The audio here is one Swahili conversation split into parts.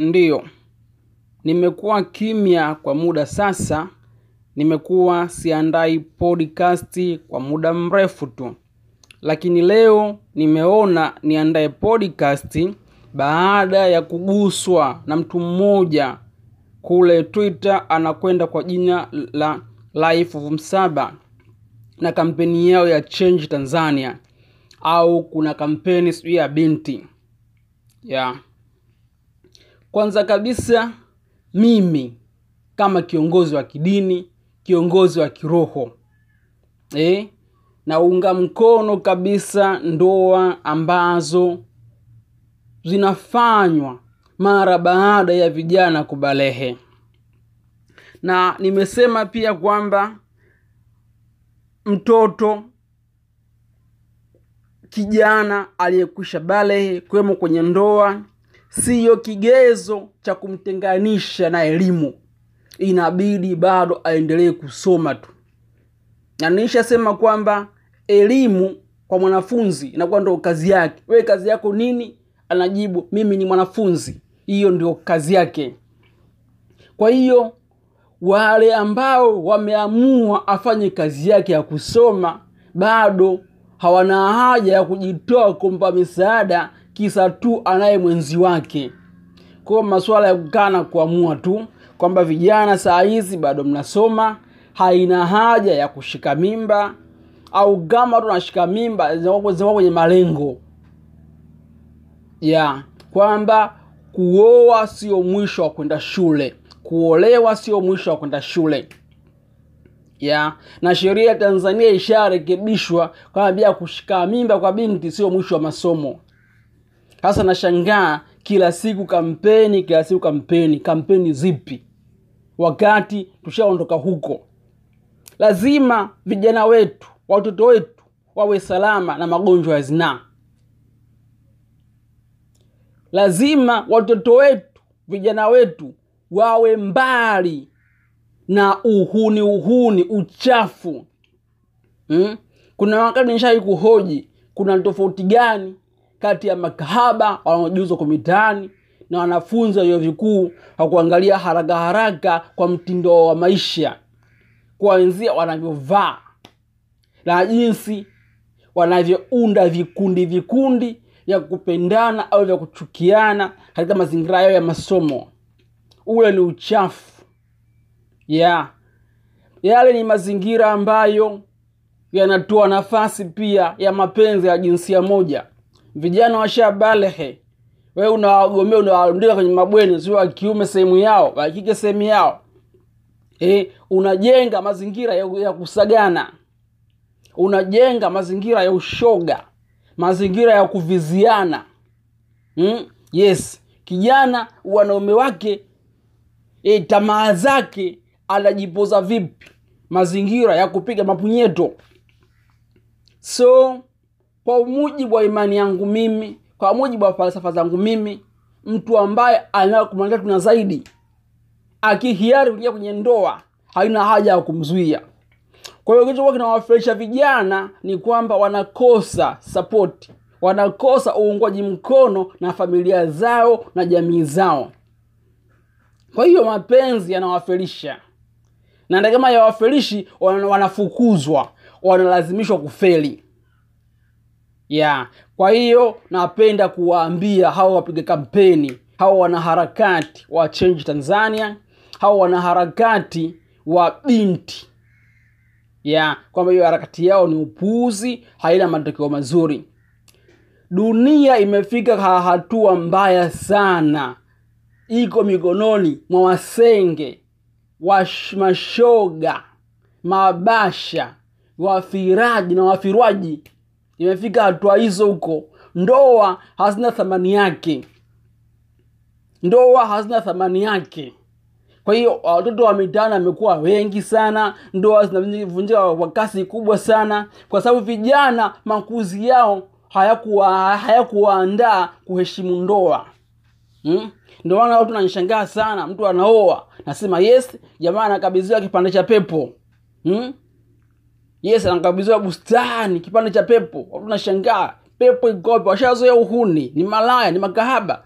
Ndiyo, nimekuwa kimya kwa muda sasa, nimekuwa siandai podcasti kwa muda mrefu tu. Lakini leo nimeona niandae podcasti baada ya kuguswa na mtu mmoja kule Twitter anakwenda kwa jina la Life of Msaba na kampeni yao ya Change Tanzania au kuna kampeni sijui ya binti. Yeah. Kwanza kabisa mimi kama kiongozi wa kidini, kiongozi wa kiroho e? naunga mkono kabisa ndoa ambazo zinafanywa mara baada ya vijana kubalehe, na nimesema pia kwamba mtoto kijana aliyekwisha balehe kuwemo kwenye ndoa siyo kigezo cha kumtenganisha na elimu. Inabidi bado aendelee kusoma tu, na nilishasema kwamba elimu kwa mwanafunzi inakuwa ndo kazi yake. Wewe kazi yako nini? Anajibu, mimi ni mwanafunzi. Hiyo ndio kazi yake. Kwa hiyo wale ambao wameamua afanye kazi yake ya kusoma bado hawana haja ya kujitoa kumpa misaada kisa tu anaye mwenzi wake. Kwa masuala ya kukaa kuamua tu kwamba vijana saa hizi bado mnasoma, haina haja ya kushika mimba, au kama tunashika mimba zinakuwa kwenye malengo ya kwamba kuoa sio mwisho wa kwenda shule, kuolewa sio mwisho wa kwenda shule ya na sheria ya Tanzania isharekebishwa kwamba kushika mimba kwa binti sio mwisho wa masomo. Sasa nashangaa kila siku kampeni, kila siku kampeni. Kampeni zipi wakati tushaondoka huko? Lazima vijana wetu, watoto wetu wawe salama na magonjwa ya zinaa. Lazima watoto wetu, vijana wetu wawe mbali na uhuni, uhuni, uchafu hmm? Kuna wakati nishai kuhoji kuna tofauti gani kati ya makahaba wanaojuzwa kwa mitaani na wanafunzi wa vyuo vikuu wa kuangalia haraka haraka kwa mtindo wa maisha, kuanzia wanavyovaa na jinsi wanavyounda vikundi vikundi vya kupendana au vya kuchukiana katika mazingira yao ya masomo. Ule ni uchafu yeah. Yale ni mazingira ambayo yanatoa nafasi pia ya mapenzi ya jinsia moja. Vijana washabalehe, we unawagomea, unawarundika kwenye mabweni, sio wa kiume sehemu yao, wakike sehemu yao. E, unajenga mazingira ya, ya kusagana, unajenga mazingira ya ushoga, mazingira ya kuviziana. mm? Yes, kijana wanaume wake e, tamaa zake anajipoza vipi? Mazingira ya kupiga mapunyeto. So kwa mujibu wa imani yangu mimi, kwa mujibu wa falsafa zangu mimi, mtu ambaye anakumaanisha tuna zaidi akihiari kuingia kwenye ndoa haina haja ya kumzuia. Kwa hiyo kitu kinawafurahisha vijana ni kwamba wanakosa sapoti, wanakosa uungwaji mkono na familia zao na jamii zao. Kwa hiyo mapenzi yanawafelisha, na kama yawafelishi, wanafukuzwa, wanalazimishwa kufeli ya. Kwa hiyo napenda kuwaambia hawa wapiga kampeni, hawa wanaharakati wa Change Tanzania, hawa wanaharakati wa binti. Ya. Kwamba hiyo harakati yao ni upuuzi, haina matokeo mazuri. Dunia imefika hatua mbaya sana, iko mikononi mwa wasenge, mashoga, mabasha, wafiraji na wafirwaji imefika hatua hizo huko. Ndoa hazina thamani yake, ndoa hazina thamani yake. Kwa hiyo watoto wa mitaani wamekuwa wengi sana, ndoa zinavunjika kwa kasi kubwa sana, kwa sababu vijana makuzi yao hayakuwa hayakuwaandaa kuheshimu ndoa hmm? Ndio maana watu nanishangaa sana, mtu anaoa nasema yes, jamaa anakabidhiwa kipande cha pepo hmm? Yes, anakabidhiwa bustani, kipande cha pepo. Watu nashangaa pepo ikope, washazoea uhuni, ni malaya, ni makahaba,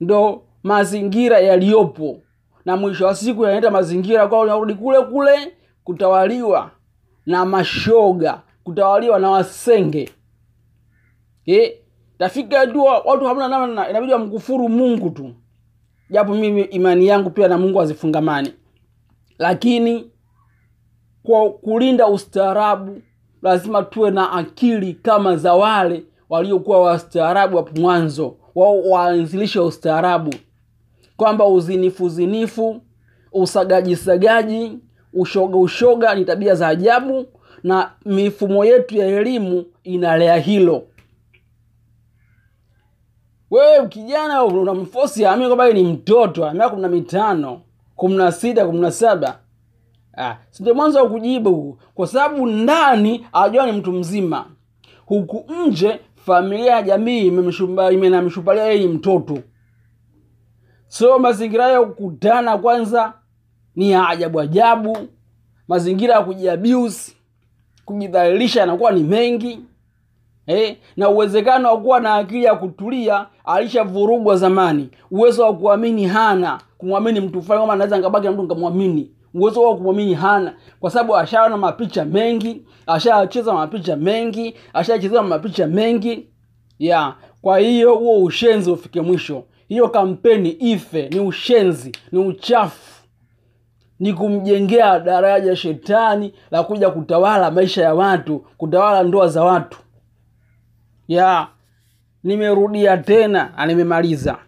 ndo mazingira yaliyopo. Na mwisho wa siku yanaenda mazingira kwa unarudi kule kule kutawaliwa na mashoga kutawaliwa na wasenge. E, tafika hatua watu hamna namna inabidi wamkufuru mungu tu. Japo mimi imani yangu pia na mungu hazifungamani. Lakini kwa kulinda ustaarabu lazima tuwe na akili kama za wale waliokuwa wastaarabu hapo mwanzo wao waanzilishe ustaarabu. Kwamba uzinifu zinifu usagaji sagaji ushoga ushoga ni tabia za ajabu na mifumo yetu ya elimu inalea hilo. Wewe kijana unamfosi aamini kwamba ni mtoto ana kumi na mitano kumi na sita kumi na saba Ah, ndio mwanzo wa kujibu kwa sababu ndani ajua ni mtu mzima. Huku nje familia ya jamii imenamshupalia yeye ni mtoto. So mazingira ya kukutana kwanza ni ya ajabu ajabu. Mazingira ya kujiabuse kujidhalilisha yanakuwa ni mengi. Eh, na uwezekano wa kuwa na akili ya kutulia alishavurugwa zamani. Uwezo wa kuamini hana kumwamini mtu fulani kama anaweza nkabaki na mtu nkamwamini uwezo wa kumwamini hana. Kwa sababu ashaona mapicha mengi ashacheza mapicha mengi ashachezewa mapicha mengi. Ya kwa hiyo huo ushenzi ufike mwisho. Hiyo kampeni ife ni ushenzi ni uchafu. Ni kumjengea daraja shetani la kuja kutawala maisha ya watu kutawala ndoa za watu. Ya nimerudia tena na nimemaliza